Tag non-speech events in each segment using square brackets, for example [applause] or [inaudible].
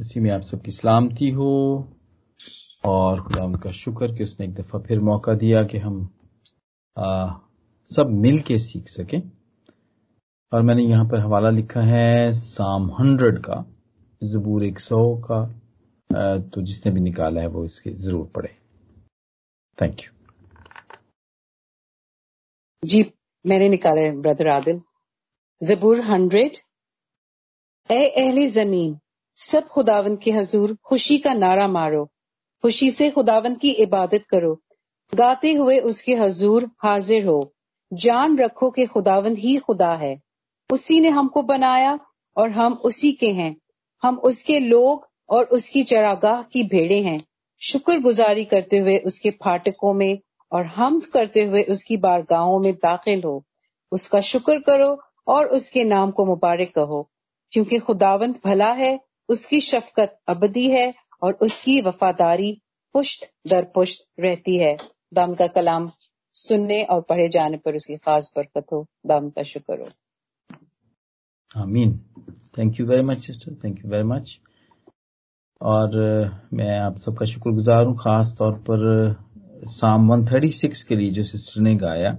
इसी में आप सबकी सलामती हो और खुदा का शुक्र कि उसने एक दफ़ा फिर मौका दिया कि हम आ, सब मिल के सीख सकें। और मैंने यहाँ पर हवाला लिखा है साम हंड्रेड का जबूर एक सौ का आ, तो जिसने भी निकाला है वो इसके ज़रूर पढ़े। थैंक यू जी मैंने निकाला ब्रदर आदिल। जबूर हंड्रेड ए अहली ज़मीन। सब खुदावंत के हजूर खुशी का नारा मारो। खुशी से खुदावंत की इबादत करो। गाते हुए उसके हजूर हाजिर हो। जान रखो कि खुदावंत ही खुदा है। उसी ने हमको बनाया और हम उसी के हैं। हम उसके लोग और उसकी चरागाह की भेड़े हैं। शुक्र गुजारी करते हुए उसके फाटकों में और हम करते हुए उसकी बारगाहों में दाखिल हो। उसका शुक्र करो और उसके नाम को मुबारक कहो, क्योंकि खुदावंत भला है उसकी शफकत अबदी है और उसकी वफादारी पुष्ट दर पुष्ट रहती है। दाम का कलाम सुनने और पढ़े जाने पर उसकी खास बरकत हो। दाम का शुक्र हो। आमीन। Thank you very much sister thank you very much और मैं आप सबका शुक्रगुजार हूँ, खास तौर पर साम 136 के लिए जो सिस्टर ने गाया।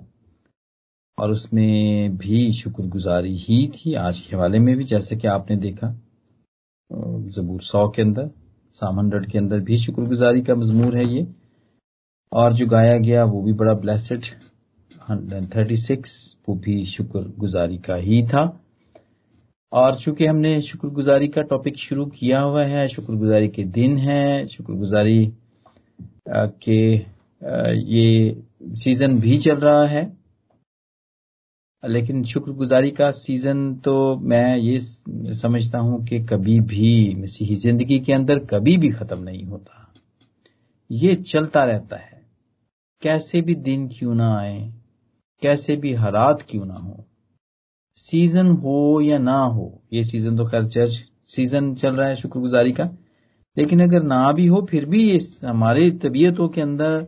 और उसमें भी शुक्रगुजारी ही थी। आज के हवाले में भी जैसे कि आपने देखा। जबूर सौ के अंदर साम हंड्रेड के अंदर भी शुक्रगुजारी का मजमूर है ये। और जो गाया गया, वो भी बड़ा ब्लेसड थर्टी सिक्स वो भी शुक्रगुजारी का ही था। और चूँकि हमने शुक्रगुजारी का टॉपिक शुरू किया हुआ है, शुक्रगुजारी के दिन है, शुक्रगुजारी के ये सीज़न भी चल रहा है लेकिन शुक्रगुजारी का सीज़न तो मैं ये समझता हूँ कि कभी भी मसीही ज़िंदगी के अंदर कभी भी खत्म नहीं होता। ये चलता रहता है। कैसे भी दिन क्यों ना आए, कैसे भी हालात क्यों ना हो, सीज़न हो या ना हो, ये सीज़न तो खैर चर्च, सीज़न चल रहा है शुक्रगुजारी का, लेकिन अगर ना भी हो, फिर भी इस हमारी तबीयतों के अंदर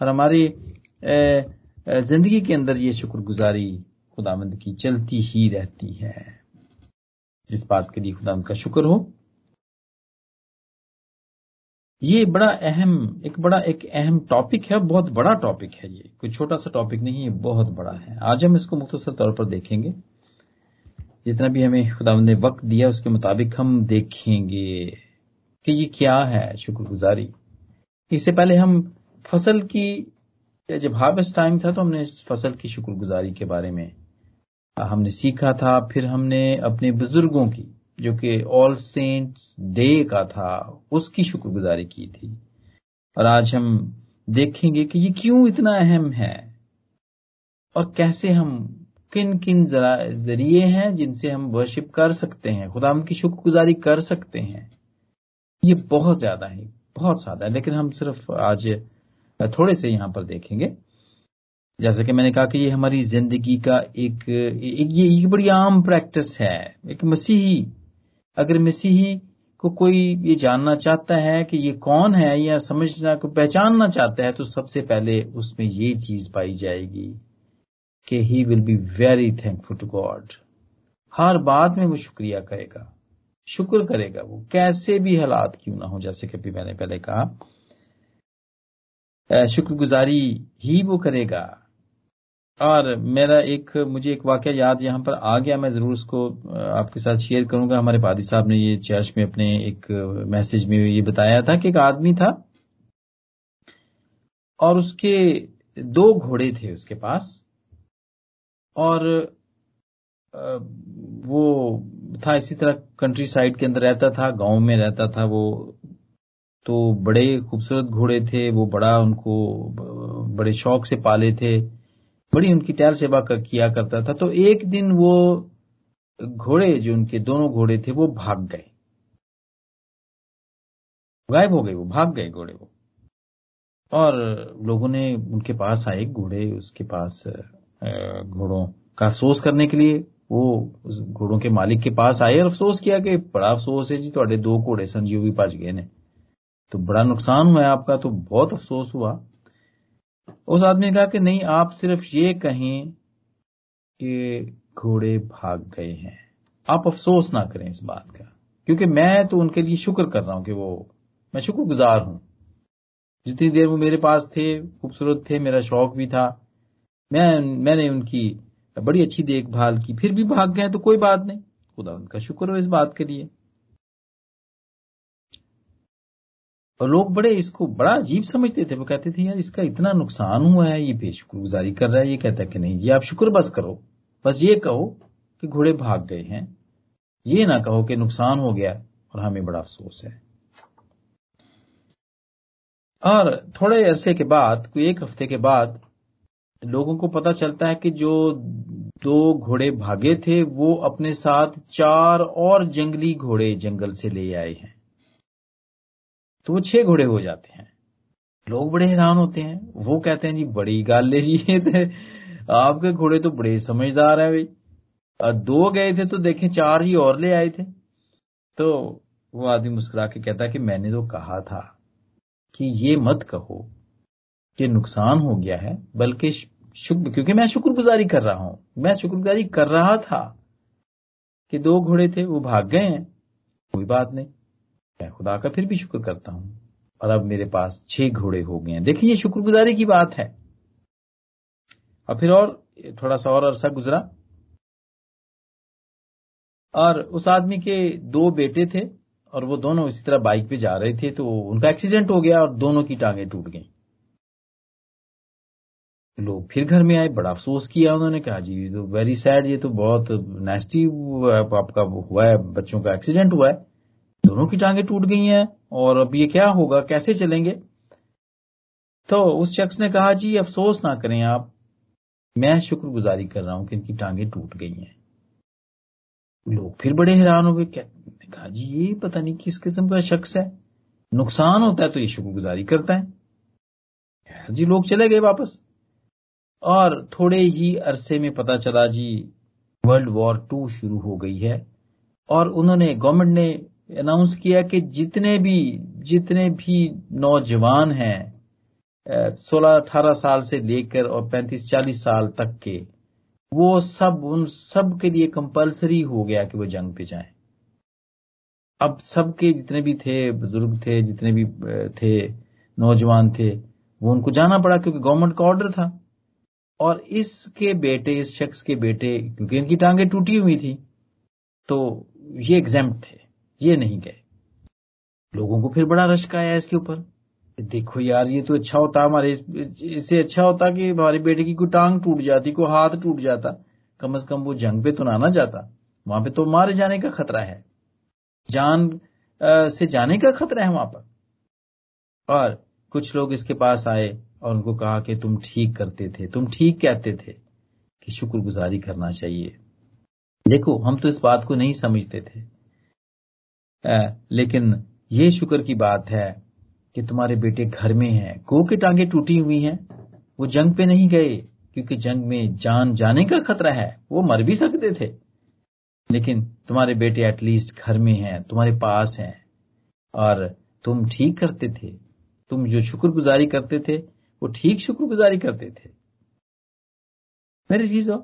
और हमारी ज़िंदगी के अंदर ये शुक्रगुजारी खुदामंद की चलती ही रहती है। इस बात के लिए खुदामंद का शुक्र हो। ये बड़ा अहम, एक बड़ा, एक अहम टॉपिक है, बहुत बड़ा टॉपिक है ये। कोई छोटा सा टॉपिक नहीं है बहुत बड़ा है। आज हम इसको मुख्तसर तौर पर देखेंगे। जितना भी हमें खुदावंद ने वक्त दिया, उसके मुताबिक हम देखेंगे कि ये क्या है, शुक्रगुजारी। इससे पहले हम फ़सल की, जब हार्वेस्ट टाइम था तो हमने फ़सल की शुक्रगुजारी के बारे में हमने सीखा था, फिर हमने अपने बुज़ुर्गों की, जो कि ऑल सेंट्स डे का था, उसकी शुक्रगुजारी की थी। और आज हम देखेंगे कि ये क्यों इतना अहम है, और कैसे हम किन किन ज़रिए हैं जिनसे हम वर्शिप कर सकते हैं, खुदा की शुक्रगुजारी कर सकते हैं। ये बहुत ज़्यादा है, बहुत ज़्यादा है, लेकिन हम सिर्फ़ आज, थोड़े से यहाँ पर देखेंगे। जैसे कि मैंने कहा कि ये हमारी ज़िंदगी का एक, एक ये एक बड़ी आम प्रैक्टिस है। एक मसीही अगर मसीही को कोई ये जानना चाहता है कि ये कौन है या समझना को पहचानना चाहता है तो सबसे पहले उसमें ये चीज़ पाई जाएगी कि he will be very thankful to God हर बात में वो शुक्रिया करेगा। शुक्र करेगा वो। कैसे भी हालात क्यों ना हो जैसे कि मैंने पहले कहा शुक्रगुजारी ही वो करेगा। और मेरा एक, मुझे एक वाक्य याद यहाँ पर आ गया, मैं ज़रूर उसको आपके साथ शेयर करूँगा। हमारे पादी साहब ने ये चर्च में अपने एक मैसेज में ये बताया था कि एक आदमी था और उसके दो घोड़े थे उसके पास और वो था इसी तरह कंट्री साइड के अंदर रहता था, गाँव में रहता था वो। तो बड़े खूबसूरत घोड़े थे, वो बड़ा उनको बड़े शौक से पाले थे। बड़ी उनकी टहल सेवा कर, किया करता था तो एक दिन वो घोड़े जो उनके दोनों घोड़े थे वो भाग गए। गायब हो गए वो भाग गए घोड़े वो। और लोगों ने उनके पास आए घोड़े उसके पास घोड़ों का अफसोस करने के लिए। वो उस घोड़ों के मालिक के पास आए और अफसोस किया कि बड़ा अफसोस है जी थोड़े दो घोड़े संजीव भी भज गए ने। तो बड़ा नुकसान हुआ आपका तो बहुत अफसोस हुआ। उस आदमी ने कहा कि नहीं, आप सिर्फ़ ये कहें कि घोड़े भाग गए हैं। आप अफसोस ना करें इस बात का, क्योंकि मैं तो उनके लिए शुक्र कर रहा हूँ कि वो, मैं शुक्रगुजार हूँ। जितनी देर वो मेरे पास थे, खूबसूरत थे, मेरा शौक भी था, मैं, मैंने उनकी बड़ी अच्छी देखभाल की, फिर भी भाग गए तो कोई बात नहीं। खुदा उनका शुक्र हो इस बात के लिए। और लोग बड़े इसको बड़ा अजीब समझते थे। वो कहते थे, यार, इसका इतना नुकसान हुआ है, ये बेशुक्रगुजारी कर रहा है, ये कहता है कि नहीं ये आप शुक्र बस करो। बस ये कहो कि घोड़े भाग गए हैं। ये ना कहो कि नुकसान हो गया और हमें बड़ा अफसोस है। और थोड़े अरसे के बाद, कोई एक हफ़्ते के बाद, लोगों को पता चलता है कि जो दो घोड़े भागे थे, वो अपने साथ चार और जंगली घोड़े जंगल से ले आए हैं। तो वो छह घोड़े हो जाते हैं। लोग बड़े हैरान होते हैं। वो कहते हैं, जी, बड़ी गाल ले जी थे आपके घोड़े तो बड़े समझदार है भाई। दो गए थे तो देखें, चार ही और ले आए थे। तो वो आदमी मुस्कुरा के कहता कि मैंने तो कहा था कि ये मत कहो कि नुकसान हो गया है, बल्कि शुक्र, क्योंकि मैं शुक्रगुजारी कर रहा हूँ। मैं शुक्रगुजारी कर रहा था कि दो घोड़े थे, वो भाग गए हैं। कोई बात नहीं। मैं खुदा का फिर भी शुक्र करता हूँ। और अब मेरे पास छह घोड़े हो गए हैं। देखिए, ये शुक्रगुजारी की बात है। और फिर और थोड़ा सा और अरसा गुजरा। और उस आदमी के दो बेटे थे, और वो दोनों इसी तरह बाइक पे जा रहे थे तो उनका एक्सीडेंट हो गया और दोनों की टांगे टूट गई। लोग फिर घर में आए, बड़ा अफसोस किया उन्होंने, कहा, जी तो वेरी सैड ये तो बहुत नेस्टी आपका हुआ है, बच्चों का एक्सीडेंट हुआ है। दोनों की टांगे टूट गई हैं, और अब ये क्या होगा, कैसे चलेंगे? तो उस शख्स ने कहा, जी, अफसोस ना करें आप। मैं शुक्रगुजारी कर रहा हूँ कि इनकी टांगे टूट गई हैं। लोग फिर बड़े हैरान हो गए। क्या कहा, जी, ये पता नहीं किस किस्म का शख्स है। नुकसान होता है तो ये शुक्रगुजारी करता है। जी, लोग चले गए वापस। और थोड़े ही अरसे में पता चला, जी, वर्ल्ड वॉर टू शुरू हो गई है। और उन्होंने, गवर्नमेंट ने अनाउंस किया कि जितने भी जितने भी नौजवान हैं सोलह, अठारह साल से लेकर और पैंतीस, चालीस साल तक के, वो सब, उन सब के लिए कंपलसरी हो गया कि वो जंग पे जाएँ। अब सबके जितने भी थे, बुज़ुर्ग थे, जितने भी थे, नौजवान थे, वो उनको जाना पड़ा क्योंकि गवर्नमेंट का ऑर्डर था। और इसके बेटे, इस शख्स के बेटे, क्योंकि इनकी टांगे टूटी हुई थी तो ये एग्ज़ाम थे। ये नहीं गए। लोगों को फिर बड़ा रश्क आया इसके ऊपर। देखो यार, ये तो अच्छा होता हमारे इससे अच्छा होता कि हमारे बेटे की कोई टांग टूट जाती कोई हाथ टूट जाता। कम से कम वो जंग पे तो ना ना जाता। वहाँ पे तो मारे जाने का खतरा है। जान से जाने का खतरा है वहाँ पर। और कुछ लोग इसके पास आए और उनको कहा कि तुम ठीक करते थे, तुम ठीक कहते थे कि शुक्रगुजारी करना चाहिए। देखो, हम तो इस बात को नहीं समझते थे। लेकिन ये शुक्र की बात है कि तुम्हारे बेटे घर में हैं। गो की टांगे टूटी हुई हैं। वो जंग पे नहीं गए, क्योंकि जंग में जान जाने का खतरा है। वो मर भी सकते थे। लेकिन तुम्हारे बेटे एटलीस्ट घर में हैं, तुम्हारे पास हैं। और तुम ठीक करते थे। तुम जो शुक्रगुजारी करते थे, वो ठीक शुक्रगुजारी करते थे। मेरी चीज़ों,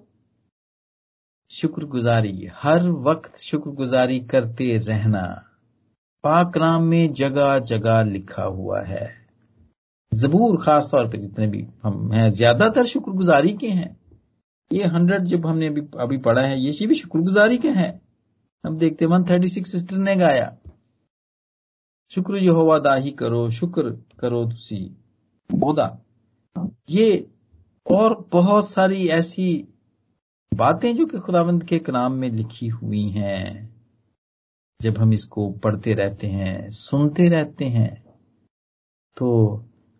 शुक्रगुजारी, हर वक्त शुक्रगुजारी करते रहना। पाकराम में जगह जगह लिखा हुआ है। जबूर खास तौर पे जितने भी हम हैं, ज़्यादातर शुक्रगुजारी के हैं। ये हंड्रेड जब हमने अभी अभी पढ़ा है, ये भी शुक्रगुजारी के हैं। हम देखते वन थर्टी सिक्स सिस्टर ने गाया। शुक्र यहोवा दाही करो, शुक्र करो तुसी। बोदा ये और बहुत सारी ऐसी बातें जो कि खुदावंद के कलाम में लिखी हुई हैं। जब हम इसको पढ़ते रहते हैं, सुनते रहते हैं तो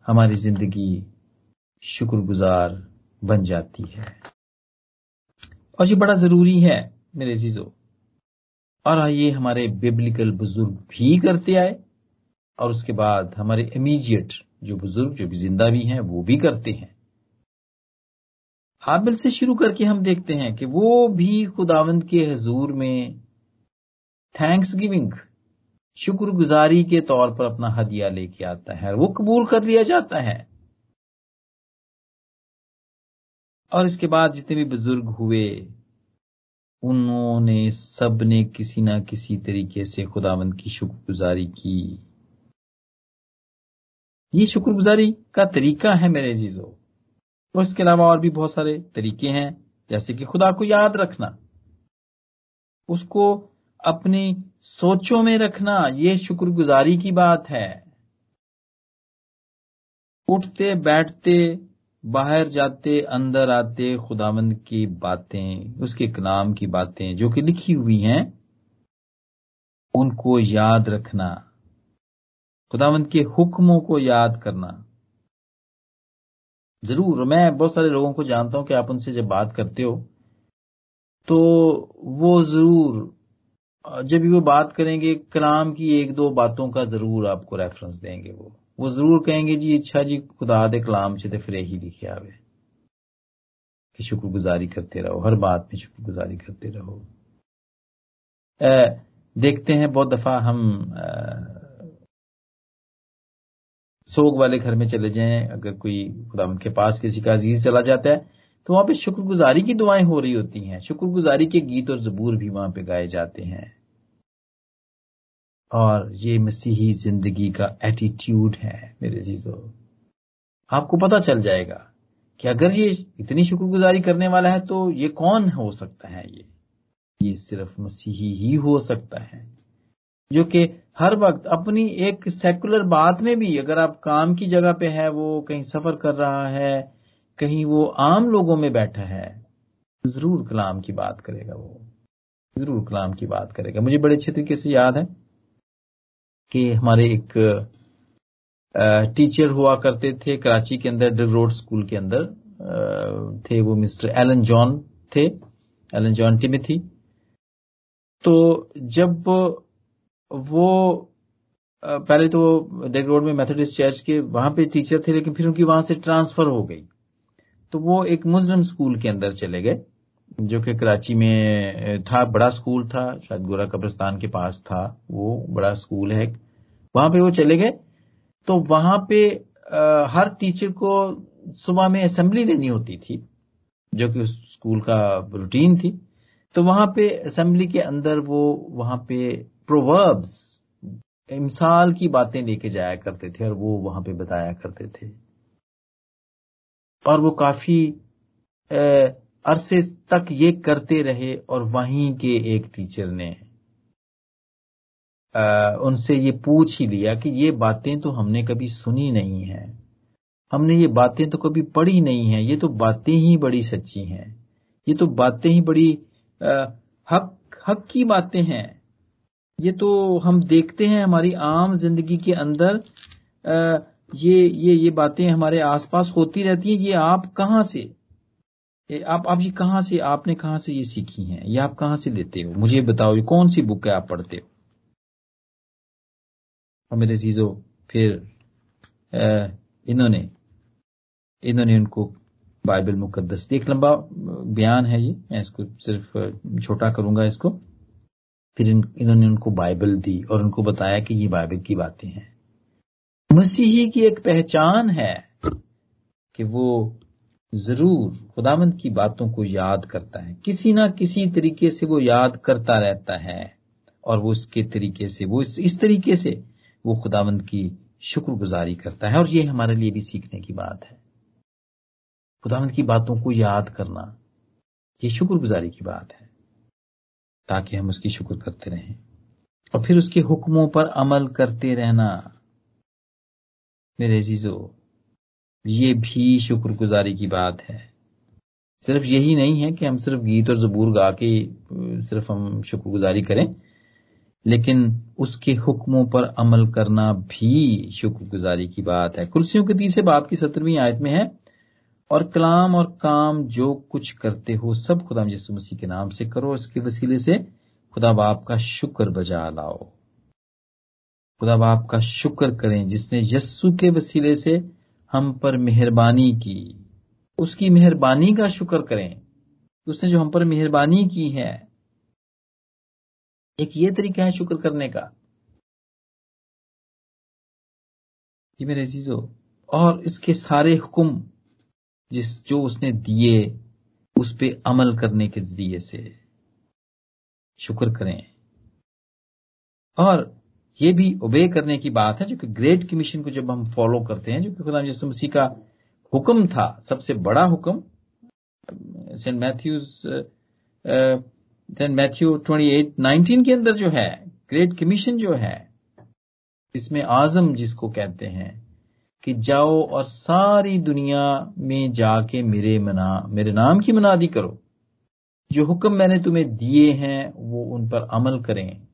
हमारी ज़िंदगी शुक्रगुजार बन जाती है। और ये बड़ा ज़रूरी है मेरे चीज़ों और आइए हमारे बिब्लिकल बुज़ुर्ग भी करते आए, और उसके बाद हमारे इमीजिएट जो बुज़ुर्ग, जो भी ज़िंदा भी हैं, वो भी करते हैं। हाबिल से शुरू करके हम देखते हैं कि वो भी खुदावंद के हजूर में थैंक्स गिविंग शुक्रगुजारी के तौर पर अपना हदिया लेके आता है वो कबूल कर लिया जाता है। और इसके बाद जितने भी बुज़ुर्ग हुए, उन्होंने सबने किसी ना किसी तरीके से खुदावंद की शुक्रगुजारी की। ये शुक्रगुजारी का तरीका है मेरे जीजो और इसके अलावा और भी बहुत सारे तरीके हैं, जैसे कि खुदा को याद रखना। उसको अपनी सोचों में रखना ये शुक्रगुजारी की बात है। उठते, बैठते, बाहर जाते, अंदर आते, खुदावंद की बातें, उसके कलाम की बातें जो कि लिखी हुई हैं, उनको याद रखना। खुदावंद के हुक्मों को याद करना। ज़रूर, मैं बहुत सारे लोगों को जानता हूँ कि आप उनसे जब बात करते हो तो वो ज़रूर जब भी वो बात करेंगे, कलाम की एक दो बातों का ज़रूर आपको रेफरेंस देंगे वो। वो ज़रूर कहेंगे, जी अच्छा जी, खुदा दे कलाम से फिर यही लिखे आवे। कि शुक्रगुजारी करते रहो, हर बात में शुक्रगुजारी करते रहो। देखते हैं, बहुत दफ़ा हम सोग वाले घर में चले जाएँ, अगर कोई खुदा के पास किसी का अज़ीज़ चला जाता है तो वहाँ पे शुक्रगुजारी की दुआएँ हो रही होती हैं। शुक्रगुजारी के गीत और जबूर भी वहाँ पे गाए जाते हैं। और ये मसीही ज़िंदगी का एटीट्यूड है, मेरे जीजो आपको पता चल जाएगा कि अगर ये इतनी शुक्रगुजारी करने वाला है तो ये कौन हो सकता है ये? ये सिर्फ़ मसीही ही हो सकता है। जो कि हर वक्त अपनी एक सेकुलर बात में भी, अगर आप काम की जगह पे है, वो कहीं सफ़र कर रहा है, कहीं वो आम लोगों में बैठा है, ज़रूर कलाम की बात करेगा वो। ज़रूर कलाम की बात करेगा। मुझे बड़े अच्छे तरीके से याद है। कि हमारे एक टीचर हुआ करते थे कराची के अंदर रोड स्कूल के अंदर। थे वो मिस्टर एलन जॉन थे एलन जॉन टिमिथी तो जब वो पहले तो डेक रोड में मेथोडिस्ट चर्च के वहाँ पे टीचर थे, लेकिन फिर उनकी वहाँ से ट्रांसफ़र हो गई। तो वो एक मुस्लिम स्कूल के अंदर चले गए। जो कि कराची में था बड़ा स्कूल था शायद गोरा कब्रिस्तान के पास था वो बड़ा स्कूल है वहाँ पे वो चले गए तो वहाँ पे आ, हर टीचर को सुबह में असेंबली लेनी होती थी जो कि उस स्कूल का रूटीन थी। तो वहाँ पे असेंबली के अंदर वो वहाँ पे प्रोवर्ब्स इमसाल की बातें लेके जाया करते थे और वो वहाँ पे बताया करते थे। और वो काफ़ी अरसे तक ये करते रहे और वहीं के एक टीचर ने उनसे ये पूछ ही लिया कि ये बातें तो हमने कभी सुनी नहीं है। हमने ये बातें तो कभी पढ़ी नहीं है। ये तो बातें ही बड़ी सच्ची हैं। ये तो बातें ही बड़ी हक हक की बातें हैं। ये तो हम देखते हैं हमारी आम ज़िंदगी के अंदर ये ये ये बातें हमारे आसपास होती रहती हैं। ये आप कहाँ से आप आप ये कहाँ से आपने कहाँ से ये सीखी हैं? ये आप कहाँ से लेते हो? मुझे बताओ ये कौन सी बुक है आप पढ़ते हो? और मेरे चीज़ों फिर इन्होंने इन्होंने उनको बाइबल मुकद्दस एक लंबा बयान है ये मैं इसको सिर्फ़ छोटा करूँगा इसको। फिर इन, इन्होंने उनको बाइबल दी और उनको बताया कि ये बाइबल की बातें हैं। मसीही की एक पहचान है कि वो ज़रूर खुदामंद की बातों को याद करता है। किसी ना किसी तरीके से वो याद करता रहता है और वो उसके तरीके से वो इस, इस तरीके से वो खुदावंद की शुक्रगुजारी करता है और ये हमारे लिए भी सीखने की बात है। खुदावंद की बातों को याद करना ये शुक्रगुजारी की बात है ताकि हम उसकी शुक्र करते रहें और फिर उसके हुक्मों पर अमल करते रहना। मेरे जीजो ये भी शुक्रगुजारी की बात है। सिर्फ़ यही नहीं है कि हम सिर्फ़ गीत और जबूर गा के, सिर्फ़ हम शुक्रगुजारी करें, लेकिन उसके हुक्मों पर अमल करना भी शुक्रगुजारी की बात है। कुर्सियों के तीसरे बाप की सत्रहवीं आयत में है, और कलाम और काम जो कुछ करते हो, सब खुदा यसु मसीह के नाम से करो इसके वसीले से खुदा बाप का शुक्र बजा लाओ। खुदा बाप का शुक्र करें, जिसने यस्सु के वसीले से हम पर मेहरबानी की। उसकी मेहरबानी का शुक्र करें। उसने जो हम पर मेहरबानी की है, एक ये तरीका है शुक्र करने का। जी मेरे चीज़ों और इसके सारे हुक्म जिस जो उसने दिए, उस पर अमल करने के ज़रिए से। शुक्र करें। और ये भी ओबे करने की बात है, जो कि ग्रेट कमीशन को जब हम फॉलो करते हैं, जो कि खुदा यसु मसीह का हुक्म था, सबसे बड़ा हुक्म सेंट मैथ्यूज सेंट मैथ्यू 28 19 के अंदर जो है ग्रेट कमीशन जो है, इसमें आज़म जिसको कहते हैं कि जाओ और सारी दुनिया में जाके मेरे मना, मेरे नाम की मनादी करो। जो हुक्म मैंने तुम्हें दिए हैं, वो उन पर अमल करें।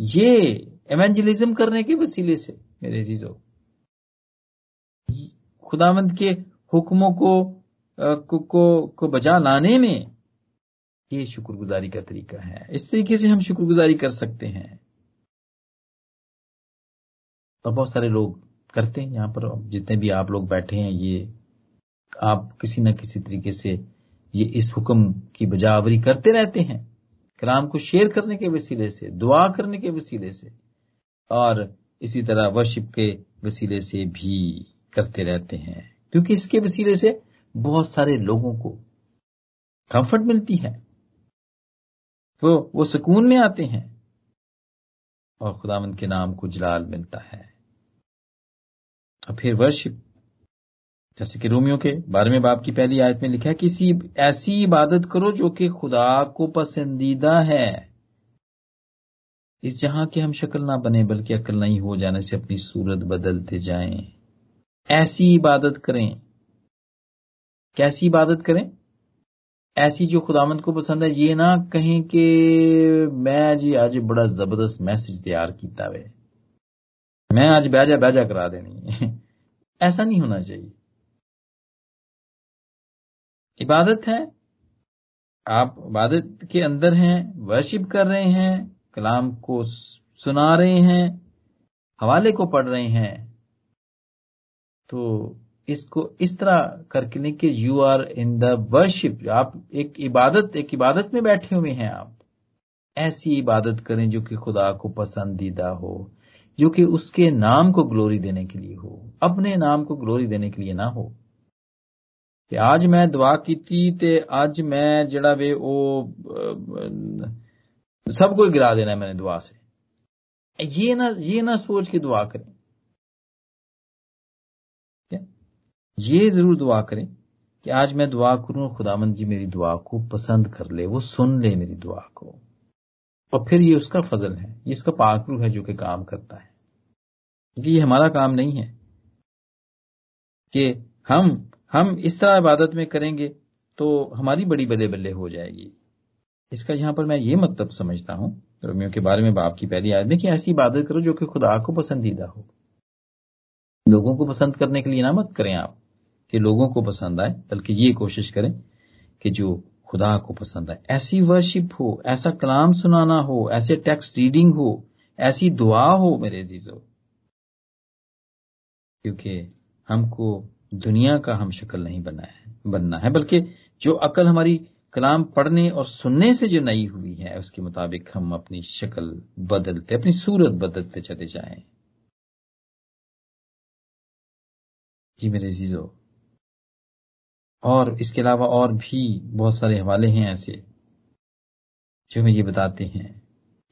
ये एवेंजलिज्म करने के वसीले से मेरे जीजो खुदावंत के हुक्मों को को, को, को बजा लाने में ये शुक्रगुजारी का तरीका है। इस तरीके से हम शुक्रगुजारी कर सकते हैं। और बहुत सारे लोग करते हैं यहाँ पर। जितने भी आप लोग बैठे हैं ये आप किसी ना किसी तरीके से ये इस हुक्म की बजावरी करते रहते हैं। कलाम को शेयर करने के वसीले से, दुआ करने के वसीले से, और इसी तरह वर्शिप के वसीले से भी करते रहते हैं। क्योंकि इसके वसीले से बहुत सारे लोगों को कंफर्ट मिलती है। वो वो सुकून में आते हैं, और खुदावंद के नाम को जलाल मिलता है। और फिर वर्शिप जैसे कि रोमियो के बारहवें बाप की पहली आयत में लिखा है किसी ऐसी इबादत करो जो कि खुदा को पसंदीदा है। इस जहाँ के हम शक्ल ना बने, बल्कि अकल नहीं हो जाने से अपनी सूरत बदलते जाएँ। ऐसी इबादत करें। कैसी इबादत करें? ऐसी जो खुदामंद को पसंद है। ये ना कहें कि मैं जी आज बड़ा ज़बरदस्त मैसेज तैयार किया वे। मैं आज बैजा बैजा करा देनी। [laughs] ऐसा नहीं होना चाहिए। इबादत है। आप इबादत के अंदर हैं वर्शिप कर रहे हैं, कलाम को सुना रहे हैं, हवाले को पढ़ रहे हैं। तो इसको इस तरह करके नहीं कि you are in the worship आप एक इबादत एक इबादत में बैठे हुए हैं आप। ऐसी इबादत करें जो कि खुदा को पसंदीदा हो, जो कि उसके नाम को ग्लोरी देने के लिए हो। अपने नाम को ग्लोरी देने के लिए ना हो। ਕਿ ਅੱਜ ਮੈਂ ਦੁਆ ਕੀਤੀ ਤੇ ਅੱਜ मैं जड़ा वे वो सब कोई गिरा देना है मैंने दुआ से ये ना ये ना सोच के दुआ करें क्या ये जरूर दुआ करें कि आज मैं दुआ करूं खुदामंद जी मेरी दुआ को पसंद कर ले वो सुन ले मेरी दुआ को और फिर ये उसका फजल है ये उसका पाकरू है जो कि काम करता है क्योंकि ये हमारा काम नहीं है कि हम हम इस तरह इबादत में करेंगे तो हमारी बड़ी बल्ले बल्ले हो जाएगी। इसका यहाँ पर मैं ये मतलब समझता हूँ, रोमियो के बारे में बाप की पहली आयत में कि ऐसी इबादत करो जो कि खुदा को पसंदीदा हो। लोगों को पसंद करने के लिए ना मत करें आप कि लोगों को पसंद आए, बल्कि ये कोशिश करें कि जो खुदा को पसंद आए। ऐसी वर्शिप हो, ऐसा कलाम सुनाना हो, ऐसे टेक्स्ट रीडिंग हो, ऐसी दुआ हो मेरे जीजो क्योंकि हमको दुनिया का हम शक्ल नहीं बना है, बनना है, बल्कि जो अकल हमारी कलाम पढ़ने और सुनने से जो नई हुई है, उसके मुताबिक हम अपनी शक्ल बदलते, अपनी सूरत बदलते चले जाएँ। जी मेरे जीजो और इसके अलावा और भी बहुत सारे हवाले हैं ऐसे, जो हमें ये बताते हैं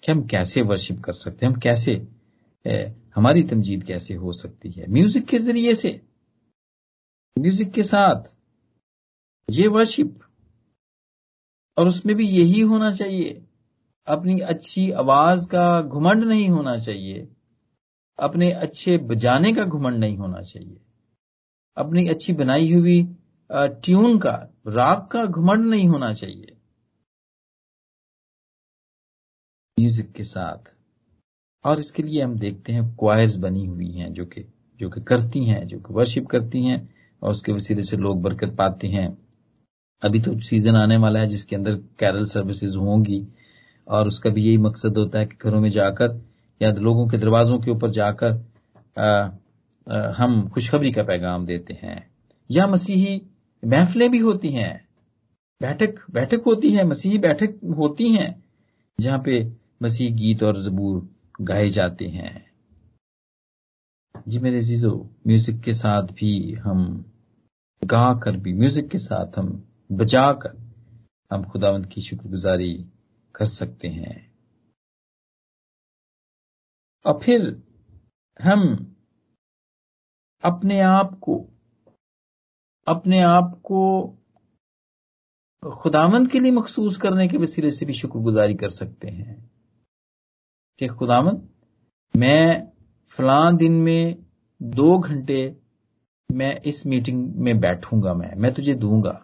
कि हम कैसे वर्शिप कर सकते हैं, हम कैसे हमारी तमजीद कैसे हो सकती है म्यूज़िक के ज़रिए से। म्यूज़िक के साथ। ये वर्शिप और उसमें भी यही होना चाहिए। अपनी अच्छी आवाज़ का घुमंड नहीं होना चाहिए। अपने अच्छे बजाने का घुमंड नहीं होना चाहिए। अपनी अच्छी बनाई हुई ट्यून का राग का घुमंड नहीं होना चाहिए। म्यूज़िक के साथ। और इसके लिए हम देखते हैं क्वाइज बनी हुई हैं जो कि जो कि करती हैं, जो कि वर्शिप करती हैं। और उसके वसीले से लोग बरकत पाते हैं। अभी तो सीज़न आने वाला है जिसके अंदर कैरल सर्विसेज़ होंगी और उसका भी यही मकसद होता है कि घरों में जाकर या लोगों के दरवाजों के ऊपर जाकर हम खुशखबरी का पैगाम देते हैं। या मसीही महफिलें भी होती हैं। बैठक बैठक होती है, मसीही बैठक होती हैं, जहाँ पे मसीह गीत और जबूर गाए जाते हैं। जी मेरे जीजो म्यूज़िक के साथ भी हम गा कर भी म्यूज़िक के साथ हम बजा कर हम खुदावंत की शुक्रगुजारी कर सकते हैं। और फिर हम अपने आप को, अपने आप को खुदावंद के लिए मखसूस करने के वसीले से भी शुक्रगुजारी कर सकते हैं। कि खुदावंद मैं फलां दिन में दो घंटे मैं इस मीटिंग में बैठूँगा मैं मैं तुझे दूँगा।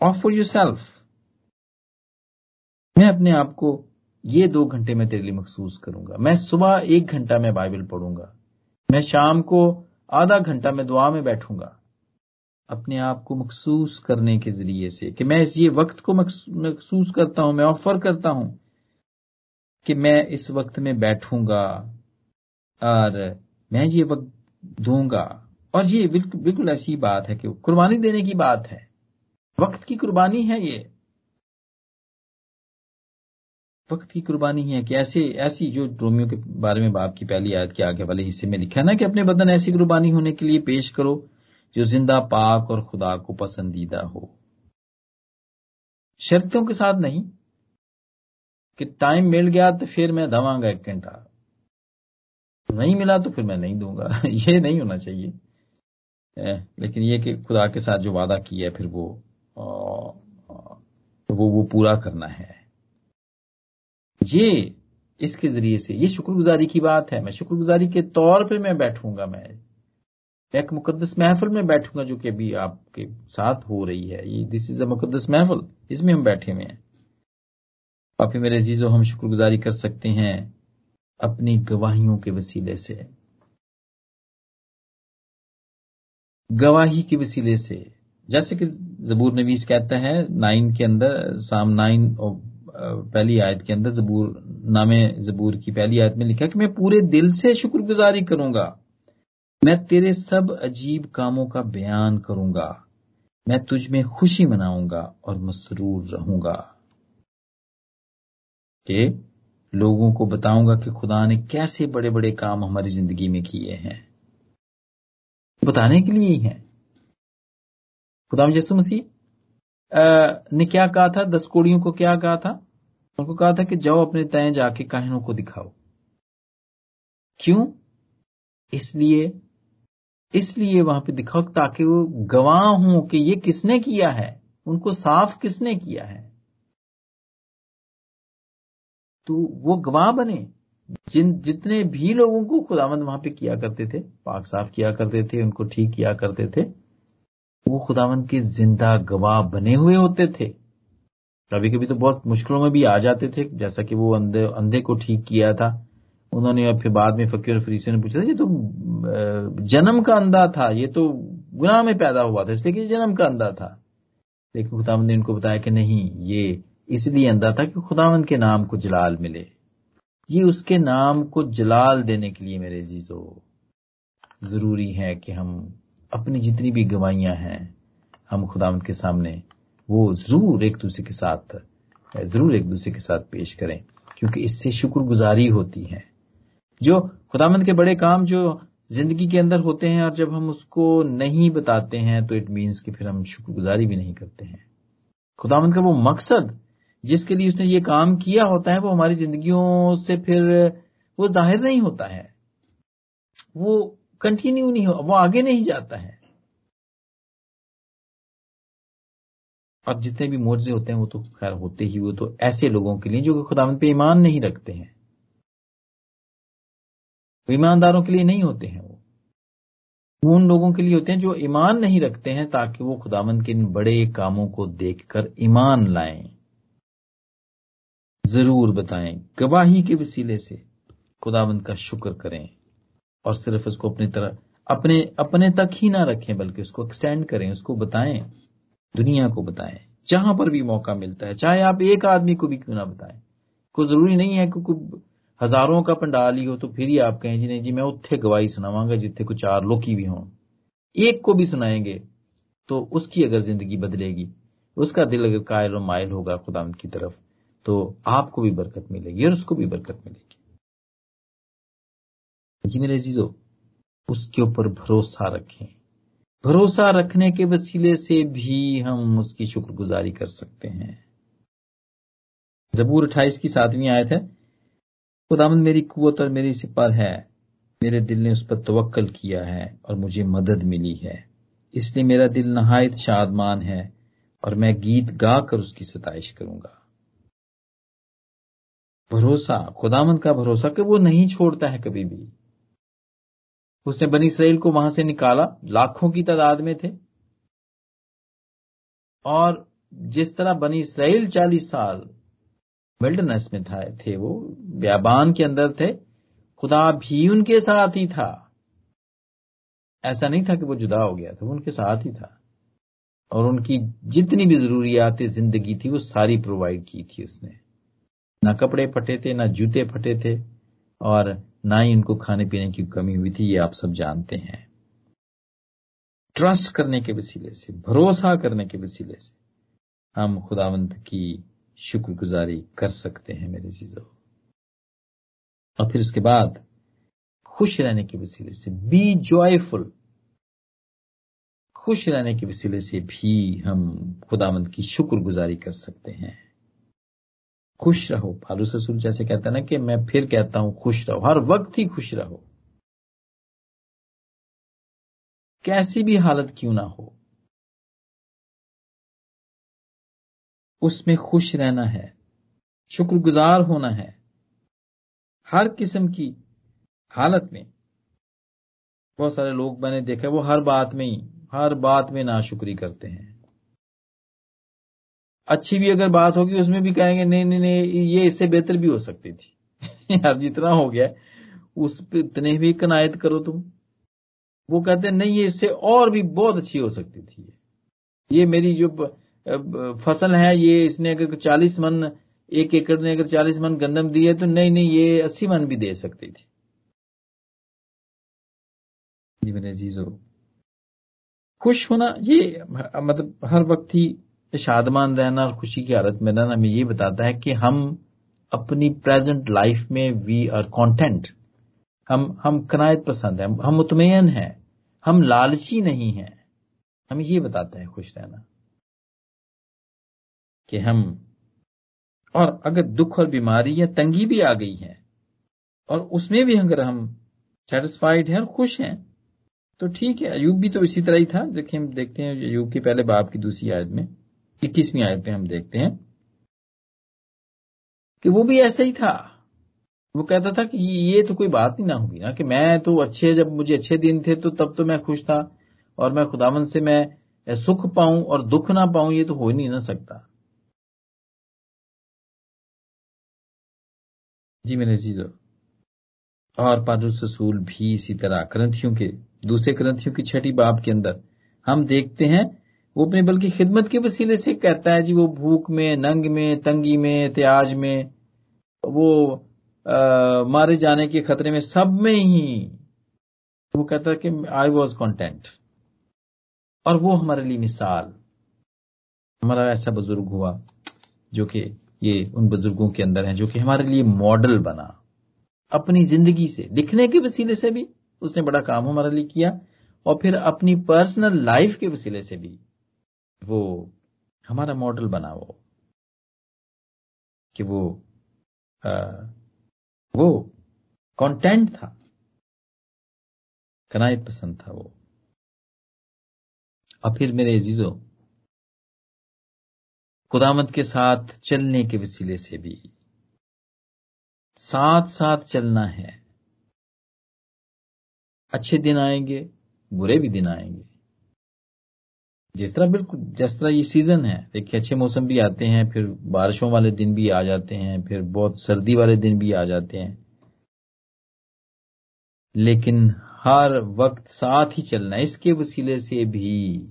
ऑफ़र योर सेल्फ मैं अपने आप को ये दो घंटे में तेरे लिए मखसूस करूँगा। मैं सुबह एक घंटा मैं बाइबल पढ़ूँगा। मैं शाम को आधा घंटा मैं दुआ में बैठूँगा। अपने आप को मखसूस करने के ज़रिए से कि मैं इस ये वक्त को मखसूस करता हूँ, मैं ऑफ़र करता हूँ कि मैं इस वक्त में बैठूँगा। और मैं ये वक्त दूँगा। और ये बिल्कुल ऐसी बात है कि कुर्बानी देने की बात है। वक्त की कुर्बानी है ये। वक्त की कुर्बानी है कि ऐसे, ऐसी जो रोमियो के बारे में बाप की पहली आयत के आगे वाले हिस्से में लिखा है ना कि अपने बदन ऐसी कुर्बानी होने के लिए पेश करो, जो ज़िंदा, पाक और खुदा को पसंदीदा हो। शर्तों के साथ नहीं, कि टाइम मिल गया तो फिर मैं दवांगा एक घंटा। नहीं मिला तो फिर मैं नहीं दूँगा। [laughs] ये नहीं होना चाहिए। लेकिन ये कि खुदा के साथ जो वादा किया है, फिर वो वो वो पूरा करना है। ये इसके ज़रिए से, ये शुक्रगुजारी की बात है। मैं शुक्रगुजारी के तौर पर मैं बैठूँगा मैं। एक मुकदस महफिल में बैठूँगा जो कि अभी आपके साथ हो रही है। ये दिस इज़ अ मुकदस महफिल। इसमें हम बैठे हुए हैं। पापी मेरे अजीजो, हम शुक्रगुजारी कर सकते हैं। अपनी गवाहियों के वसीले से। गवाही के वसीले से। जैसे कि जबूर नवीस कहता है, नाइन के अंदर, साम नाइन पहली आयत के अंदर जबूर, नामे जबूर की पहली आयत में लिखा कि मैं पूरे दिल से शुक्रगुजारी करूँगा। मैं तेरे सब अजीब कामों का बयान करूँगा। मैं तुझ में खुशी मनाऊँगा और मसरूर रहूँगा। कि लोगों को बताऊँगा कि खुदा ने कैसे बड़े बड़े काम हमारी ज़िंदगी में किए हैं। बताने के लिए ही है। खुदा यसु मसीह ने क्या कहा था? दस कोड़ियों को क्या कहा था? उनको कहा था कि जाओ अपने तय जाके काहिनों को दिखाओ। क्यों? इसलिए इसलिए वहाँ पे दिखाओ ताकि वो गवाह हों कि ये किसने किया है? उनको साफ़ किसने किया है? तो वो गवाह बने, जिन, जितने भी लोगों को खुदावंद वहाँ पे किया करते थे, पाक साफ़ किया करते थे, उनको ठीक किया करते थे, वो खुदावंद के ज़िंदा गवाह बने हुए होते थे। कभी कभी तो बहुत मुश्किलों में भी आ जाते थे, जैसा कि वो अंधे अंधे को ठीक किया था। उन्होंने फिर बाद में फकीर और फरीसे ने पूछा था ये तो जन्म का अंधा था, ये तो गुनाह में पैदा हुआ था, इसलिए कि जन्म का अंधा था। लेकिन खुदावंद ने इनको बताया कि नहीं, ये इसलिए अंधा था कि खुदावंद के नाम को जलाल मिले। ये उसके नाम को जलाल देने के लिए मेरे जीजो ज़रूरी है कि हम अपनी जितनी भी गवाहियाँ हैं, हम खुदावंद के सामने वो ज़रूर एक दूसरे के साथ, ज़रूर एक दूसरे के साथ पेश करें, क्योंकि इससे शुक्रगुजारी होती है। जो खुदामंद के बड़े काम जो ज़िंदगी के अंदर होते हैं और जब हम उसको नहीं बताते हैं तो इट मीन्स कि फिर हम शुक्रगुजारी भी नहीं करते हैं। खुदामंद का वो मकसद जिसके लिए उसने ये काम किया होता है, वो हमारी जिंदगियों से फिर वो ज़ाहिर नहीं होता है। वो कंटिन्यू नहीं हो, वो आगे नहीं जाता है। और जितने भी मोर्जे होते हैं, वो तो खैर होते ही, वो तो ऐसे लोगों के लिए जो कि खुदावंद पे ईमान नहीं रखते हैं। ईमानदारों के लिए नहीं होते हैं वो। वो उन लोगों के लिए होते हैं जो ईमान नहीं रखते हैं ताकि वो खुदावंद के इन बड़े कामों को देखकर ईमान लाएँ। ज़रूर बताएँ गवाही के वसीले से। खुदावंद का शुक्र करें और सिर्फ़ उसको अपनी तरह अपने अपने तक ही ना रखें, बल्कि उसको एक्सटेंड करें उसको बताएँ, दुनिया को बताएँ, जहाँ पर भी मौका मिलता है। चाहे आप एक आदमी को भी क्यों ना बताएँ। कोई ज़रूरी नहीं है कि हज़ारों का पंडाल ही हो तो फिर ही आप कहें, जी नहीं जी, मैं उत्थे गवाही सुनावांगा जितने को चार लोकी भी हों। एक को भी सुनाएँगे तो उसकी अगर ज़िंदगी बदलेगी, उसका दिल अगर कायल और मायल होगा खुदामद की तरफ़ तो आपको भी बरकत मिलेगी और उसको भी बरकत मिलेगी। जी मेरे जीजो उसके ऊपर भरोसा रखें। भरोसा रखने के वसीले से भी हम उसकी शुक्रगुजारी कर सकते हैं। जबूर अट्ठाईस की सातवीं आयत है खुदामंद मेरी कुवत और मेरी सिपर है, मेरे दिल ने उस पर तवक्कल किया है और मुझे मदद मिली है। इसलिए मेरा दिल नहायत शादमान है और मैं गीत गाकर उसकी सताइश करूँगा। भरोसा खुदामंद का भरोसा कि वो नहीं छोड़ता है कभी भी। उसने बनी इसराइल को वहाँ से निकाला, लाखों की तादाद में थे। और जिस तरह बनी इसराइल चालीस साल विल्डरनेस में था, थे वो व्याबान के अंदर थे, खुदा भी उनके साथ ही था। ऐसा नहीं था कि वो जुदा हो गया था, वो उनके साथ ही था। और उनकी जितनी भी जरूरियात, ज़िंदगी थी, वो सारी प्रोवाइड की थी उसने। ना कपड़े फटे थे, ना जूते फटे थे और ना ही उनको खाने पीने की कमी हुई थी, ये आप सब जानते हैं। ट्रस्ट करने के वसीले से, भरोसा करने के वसीले से हम खुदावंत की शुक्रगुजारी कर सकते हैं मेरे चीज़ों और फिर उसके बाद खुश रहने के वसीले से बी जॉयफुल खुश रहने के वसीले से भी हम खुदावंत की शुक्रगुजारी कर सकते हैं। खुश रहो। फालू ससुर जैसे कहते है ना कि मैं फिर कहता हूँ, खुश रहो। हर वक्त ही खुश रहो। कैसी भी हालत क्यों ना हो? उसमें खुश रहना है। शुक्रगुजार होना है। हर किस्म की हालत में। बहुत सारे लोग मैंने देखा, वो हर बात में ही, हर बात में नाशुक्री करते हैं। अच्छी भी अगर बात होगी, उसमें भी कहेंगे, नहीं नहीं नहीं, ये इससे बेहतर भी हो सकती थी। [laughs] यार, जितना हो गया, उस पर इतने भी कनायत करो तुम। वो कहते हैं, नहीं, ये इससे और भी बहुत अच्छी हो सकती थी ये। मेरी जो फ़सल है, ये इसने अगर चालीस मन, एक एकड़ ने अगर चालीस मन गंदम दी है तो नहीं नहीं, ये अस्सी मन भी दे सकती थी। जी, मेरे जीजो। खुश होना, ये मतलब हर वक्त ही शादमान रहना और खुशी की हालत में रहना हमें ये बताता है कि हम अपनी प्रेजेंट लाइफ में वी आर कॉन्टेंट हम हम कनायत पसंद है, हम मुतमयन है, हम लालची नहीं है। हमें ये बताता है खुश रहना कि हम, और अगर दुख और बीमारी या तंगी भी आ गई है, और उसमें भी अगर हम सेटिस्फाइड हैं और खुश हैं तो ठीक है, अयूब भी तो इसी तरह ही था। देखिए, हम देखते हैं अयूब के पहले बाप की दूसरी आयत में। इक्कीसवीं आयत में हम देखते हैं कि वो भी ऐसा ही था। वो कहता था कि ये तो कोई बात ही ना होगी ना, कि मैं तो अच्छे, जब मुझे अच्छे दिन थे तो तब तो मैं खुश था और मैं खुदावन से मैं सुख पाऊँ और दुख ना पाऊँ, ये तो हो नहीं ना सकता। जी मेरे चीज़ों और पारुस भी इसी तरह ग्रंथियों के, दूसरे ग्रंथियों की छठी बाप के अंदर हम देखते हैं वो अपने बल्कि खिदमत के वसीले से कहता है, जी वो भूख में, नंग में, तंगी में, एहतियाज में, वो मारे जाने के खतरे में सब में ही वो कहता है कि आई वॉज़ कॉन्टेंट और वो हमारे लिए मिसाल। हमारा ऐसा बुज़ुर्ग हुआ जो कि ये उन बुज़ुर्गों के अंदर है जो कि हमारे लिए मॉडल बना। अपनी ज़िंदगी से लिखने के वसीले से भी उसने बड़ा काम हमारे लिए किया और फिर अपनी पर्सनल लाइफ के वसीले से भी। वो हमारा मॉडल बना वो कि वो आ, वो कंटेंट था कनायत पसंद था वो। और फिर मेरे अजीजों खुदामत के साथ चलने के वसीले से भी साथ साथ चलना है। अच्छे दिन आएँगे बुरे भी दिन आएँगे। जिस तरह बिल्कुल, जिस तरह ये सीज़न है, देखिए अच्छे मौसम भी आते हैं, फिर बारिशों वाले दिन भी आ जाते हैं, फिर बहुत सर्दी वाले दिन भी आ जाते हैं। लेकिन हर वक्त साथ ही चलना, इसके वसीले से भी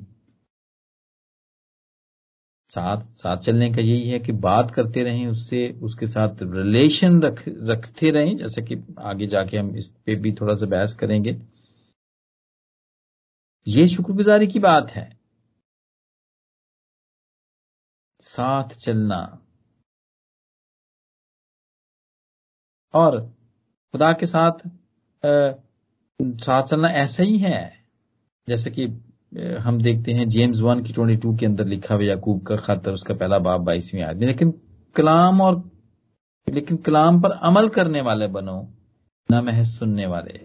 साथ साथ चलने का यही है कि बात करते रहें, उससे, उसके साथ रिलेशन रख, रखते रहें, जैसा कि आगे जाके हम इस पे भी थोड़ा सा बहस करेंगे। ये शुक्रगुजारी की बात है। साथ चलना। और खुदा के साथ आ, साथ चलना ऐसा ही है जैसे कि हम देखते हैं जेम्स वन की ट्वेंटी टू के अंदर लिखा हुआ याकूब का खत और उसका पहला बाप बाईसवीं आदमी लेकिन कलाम और लेकिन कलाम पर अमल करने वाले बनो न महज सुनने वाले।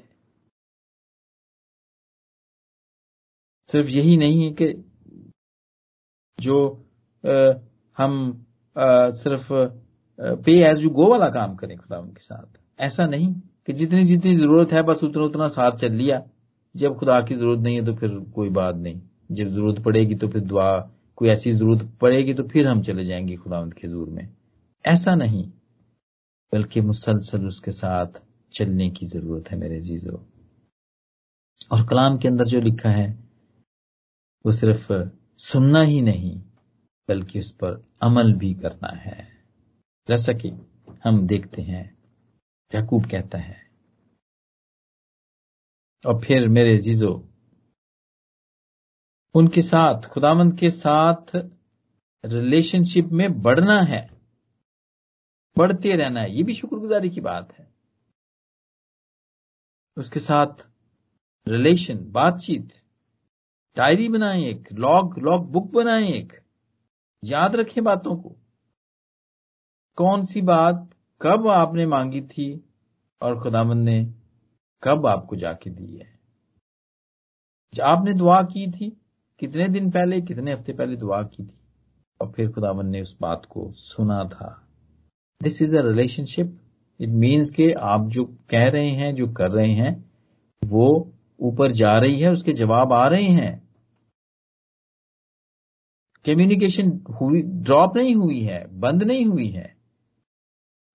सिर्फ़ यही नहीं है कि जो हम आ, सिर्फ़ पे एज यू गो वाला काम करें खुदा के साथ। ऐसा नहीं कि जितनी जितनी ज़रूरत है बस उतना उतना साथ चल लिया। जब खुदा की ज़रूरत नहीं है तो फिर कोई बात नहीं। जब ज़रूरत पड़ेगी तो फिर दुआ कोई ऐसी ज़रूरत पड़ेगी तो फिर हम चले जाएँगे खुदावंत के ज़रूर में। ऐसा नहीं बल्कि मुसलसल उसके साथ चलने की ज़रूरत है मेरे जीजो और कलाम के अंदर जो लिखा है वो सिर्फ़ सुनना ही नहीं बल्कि उस पर अमल भी करना है। जैसा कि हम देखते हैं, यकूब कहता है, और फिर मेरे जीजो उनके साथ, खुदावंत के साथ रिलेशनशिप में बढ़ना है। बढ़ते रहना है, ये भी शुक्रगुजारी की बात है। उसके साथ रिलेशन बातचीत डायरी बनाएँ एक लॉग लॉग बुक बनाएँ एक याद रखें बातों को। कौन सी बात कब आपने मांगी थी और खुदामंद ने कब आपको जाके दी है? आपने दुआ की थी, कितने दिन पहले, कितने हफ़्ते पहले दुआ की थी? और फिर खुदावन ने उस बात को सुना था। This is a relationship it means के आप जो कह रहे हैं, जो कर रहे हैं, वो ऊपर जा रही है, उसके जवाब आ रहे हैं। कम्युनिकेशन हुई ड्रॉप नहीं हुई है, बंद नहीं हुई है।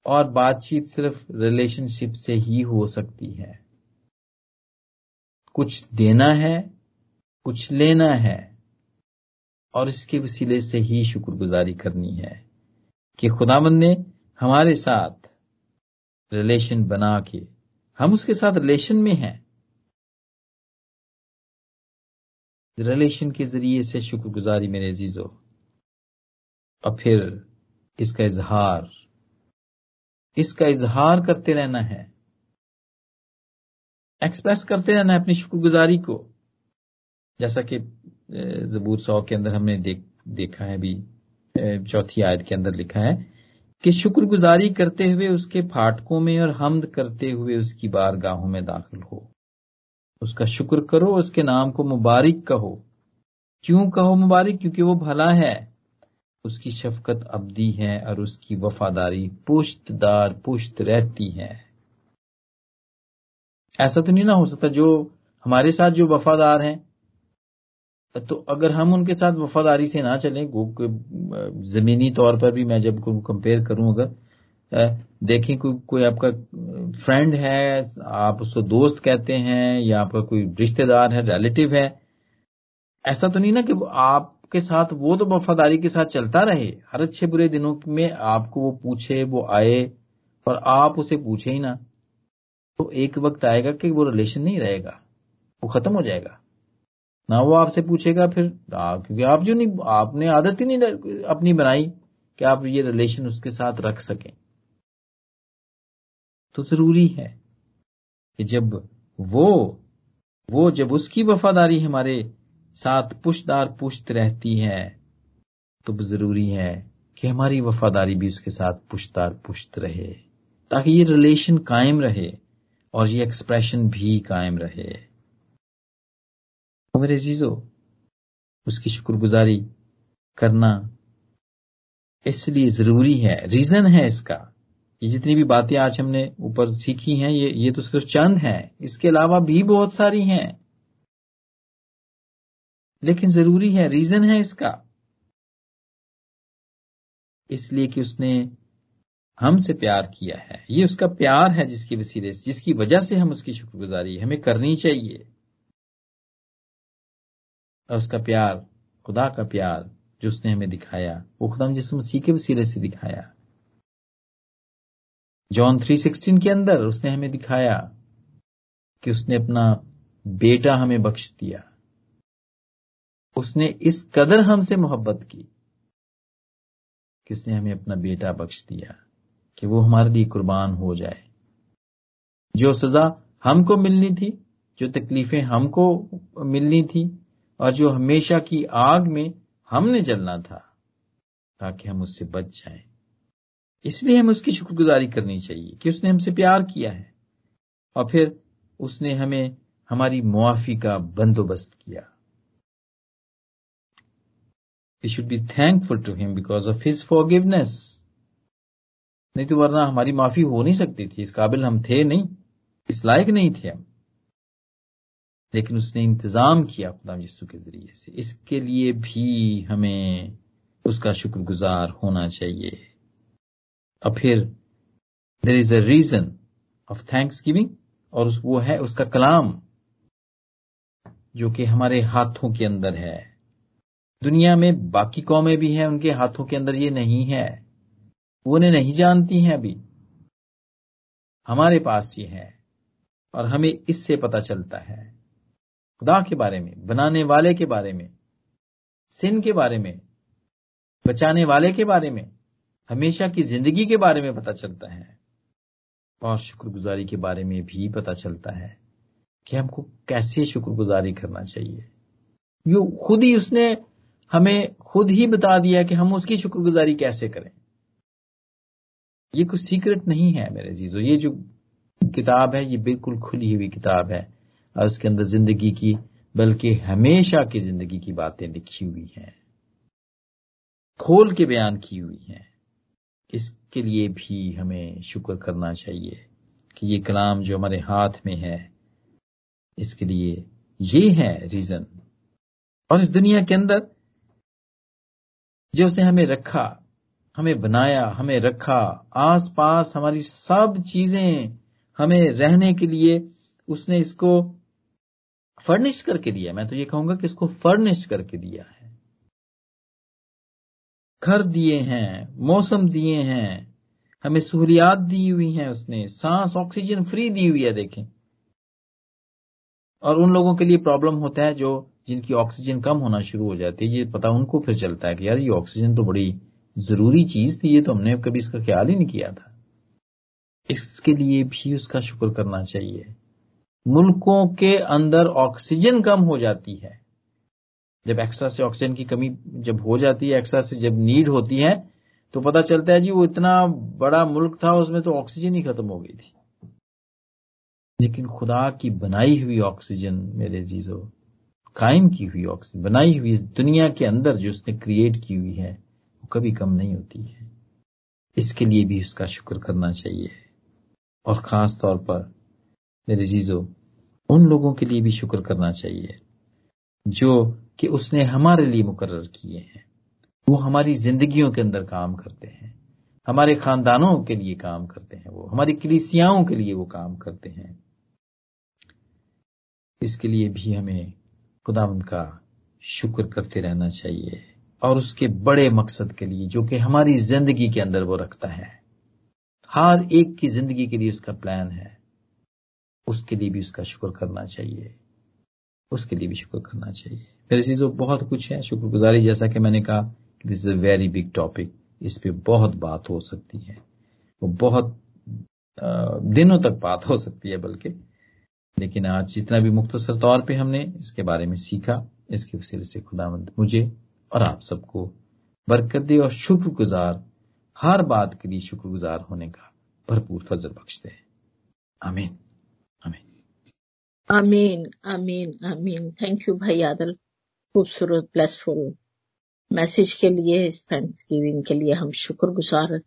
और बातचीत सिर्फ़ रिलेशनशिप से ही हो सकती है। कुछ देना है, कुछ लेना है। और इसके वसीले से ही शुक्रगुजारी करनी है कि खुदावन ने हमारे साथ रिलेशन बना के, हम उसके साथ रिलेशन में हैं। रिलेशन के ज़रिए से शुक्रगुजारी मेरे अजीजो। और फिर इसका इजहार। इसका इजहार करते रहना है। एक्सप्रेस करते रहना है अपनी शुक्रगुजारी को। जैसा कि जबूर सौ के अंदर हमने देख, देखा है भी चौथी आयत के अंदर लिखा है कि शुक्रगुजारी करते हुए उसके फाटकों में और हमद करते हुए उसकी बारगाहों में दाखिल हो। उसका शुक्र करो, उसके नाम को मुबारक कहो। क्यों कहो मुबारक? क्योंकि वो भला है। उसकी शफकत अबदी है और उसकी वफादारी पुश्तदार, पुश्त रहती है। ऐसा तो नहीं ना हो सकता जो हमारे साथ जो वफादार हैं। तो अगर हम उनके साथ वफादारी से ना चलें जमीनी तौर पर भी मैं जब कंपेयर करूँ अगर देखें कोई कोई आपका फ्रेंड है, आप उसको दोस्त कहते हैं या आपका कोई रिश्तेदार है रिलेटिव है, ऐसा तो नहीं ना कि आपके साथ, वो तो वफादारी के साथ चलता रहे। हर अच्छे बुरे दिनों में आपको वो पूछे, वो आए और आप उसे पूछे ही ना। तो एक वक्त आएगा कि वो रिलेशन नहीं रहेगा, वो खत्म हो जाएगा। ना वो आपसे पूछेगा, फिर क्योंकि आप जो नहीं, आपने आदत ही नहीं अपनी बनाई कि आप ये रिलेशन उसके साथ रख सकें। तो ज़रूरी है कि जब वो वो जब उसकी वफादारी हमारे साथ पुश्तदार पुश्त रहती है तो ज़रूरी है कि हमारी वफादारी भी उसके साथ पुश्तदार पुश्त रहे, ताकि ये रिलेशन कायम रहे और ये एक्सप्रेशन भी कायम रहे। तो मेरे जीजो उसकी शुक्रगुजारी करना इसलिए ज़रूरी है रीजन है इसका। ये जितनी भी बातें आज हमने ऊपर सीखी हैं, ये ये तो सिर्फ़ चंद हैं। इसके अलावा भी बहुत सारी हैं। लेकिन ज़रूरी है, रीजन है इसका। इसलिए कि उसने हमसे प्यार किया है। ये उसका प्यार है जिसकी वसीले जिसकी वजह से हम उसकी शुक्रगुजारी हमें करनी चाहिए। और उसका प्यार, खुदा का प्यार, जो उसने हमें दिखाया, वो खुदा जिस मसीह के वसीले से दिखाया। जॉन थ्री सिक्सटीन के अंदर उसने हमें दिखाया कि उसने अपना बेटा हमें बख्श दिया। उसने इस कदर हमसे मोहब्बत की कि उसने हमें अपना बेटा बख्श दिया कि वो हमारे लिए कुर्बान हो जाए। जो सजा हमको मिलनी थी, जो तकलीफें हमको मिलनी थी और जो हमेशा की आग में हमने जलना था, ताकि हम उससे बच जाएँ। इसलिए हमें उसकी शुक्रगुजारी करनी चाहिए कि उसने हमसे प्यार किया है। और फिर उसने हमें हमारी मुआफी का बंदोबस्त किया। We should be thankful to him because of his forgiveness नहीं तो वरना हमारी माफ़ी हो नहीं सकती थी। इस काबिल हम थे नहीं। इस लायक नहीं थे हम। लेकिन उसने इंतज़ाम किया खुदा यीशु के ज़रिए से। इसके लिए भी हमें उसका शुक्रगुजार होना चाहिए। और फिर there is a reason of thanksgiving और वो है उसका कलाम जो कि हमारे हाथों के अंदर है। दुनिया में बाकी कौमें भी हैं, उनके हाथों के अंदर ये नहीं है। वो उन्हें नहीं जानती हैं अभी। हमारे पास ये है और हमें इससे पता चलता है। खुदा के बारे में, बनाने वाले के बारे में, सिन के बारे में, बचाने वाले के बारे में हमेशा की ज़िंदगी के बारे में पता चलता है। और शुक्रगुजारी के बारे में भी पता चलता है कि हमको कैसे शुक्रगुजारी करना चाहिए। यो, खुद ही उसने हमें खुद ही बता दिया कि हम उसकी शुक्रगुजारी कैसे करें। ये कुछ सीक्रेट नहीं है मेरे जीजो ये जो किताब है, ये बिल्कुल खुली हुई किताब है और उसके अंदर ज़िंदगी की, बल्कि हमेशा की ज़िंदगी की बातें लिखी हुई हैं, खोल के बयान की हुई हैं। इसके लिए भी हमें शुक्र करना चाहिए कि ये कलाम जो हमारे हाथ में है, इसके लिए ये है रीजन और इस दुनिया के अंदर जो उसने हमें रखा, हमें बनाया, हमें रखा आस पास हमारी सब चीज़ें हमें रहने के लिए उसने इसको फर्निश करके दिया। मैं तो ये कहूँगा कि इसको फर्निश करके दिया है। घर दिए हैं, मौसम दिए हैं, हमें सहूलियात दी हुई हैं उसने, सांस, ऑक्सीजन फ्री दी हुई है, देखें। और उन लोगों के लिए प्रॉब्लम होता है जो, जिनकी ऑक्सीजन कम होना शुरू हो जाती है, ये पता उनको फिर चलता है कि यार, ये ऑक्सीजन तो बड़ी ज़रूरी चीज़ थी, ये तो हमने कभी इसका ख्याल ही नहीं किया था। इसके लिए भी उसका शुक्र करना चाहिए। मुल्कों के अंदर ऑक्सीजन कम हो जाती है। जब एक्स्ट्रा से ऑक्सीजन की कमी जब हो जाती है एक्स्ट्रा से जब नीड होती है तो पता चलता है जी वो इतना बड़ा मुल्क था, उसमें तो ऑक्सीजन ही खत्म हो गई थी। लेकिन खुदा की बनाई हुई ऑक्सीजन मेरे जीजो, कायम की हुई ऑक्सीजन बनाई हुई इस दुनिया के अंदर जो उसने क्रिएट की हुई है, वो कभी कम नहीं होती है। इसके लिए भी उसका शुक्र करना चाहिए। और खास तौर पर मेरे जीजो, उन लोगों के लिए भी शुक्र करना चाहिए। जो कि उसने हमारे लिए मुकर्र किए हैं। वो हमारी जिंदगियों के अंदर काम करते हैं। हमारे खानदानों के लिए काम करते हैं वो। हमारी कलिसियाओं के लिए वो काम करते हैं। इसके लिए भी हमें खुदावंद का शुक्र करते रहना चाहिए और उसके बड़े मकसद के लिए जो कि हमारी ज़िंदगी के अंदर वो रखता है। हर एक की ज़िंदगी के लिए उसका प्लान है। उसके लिए भी उसका शुक्र करना चाहिए। उसके लिए भी शुक्र करना चाहिए। फिर चीज़ों बहुत कुछ है। शुक्रगुजारी, जैसा कि मैंने कहा कि this is a very big topic इस पे बहुत बात हो सकती है। वो बहुत दिनों तक बात हो सकती है बल्कि। लेकिन आज जितना भी मुख्तसर तौर पे हमने इसके बारे में सीखा, इसके वसीले से खुदावंद मुझे और आप सबको बरकत दे और शुक्रगुजार, हर बात के लिए शुक्रगुजार होने का भरपूर फजल बख्श दे। आमीन। आमीन। आमीन आमीन आमीन थैंक यू भाई आदल खूबसूरत ब्लेसफुल मैसेज के लिए इस थैंक्स गिविंग के लिए हम शुक्रगुजार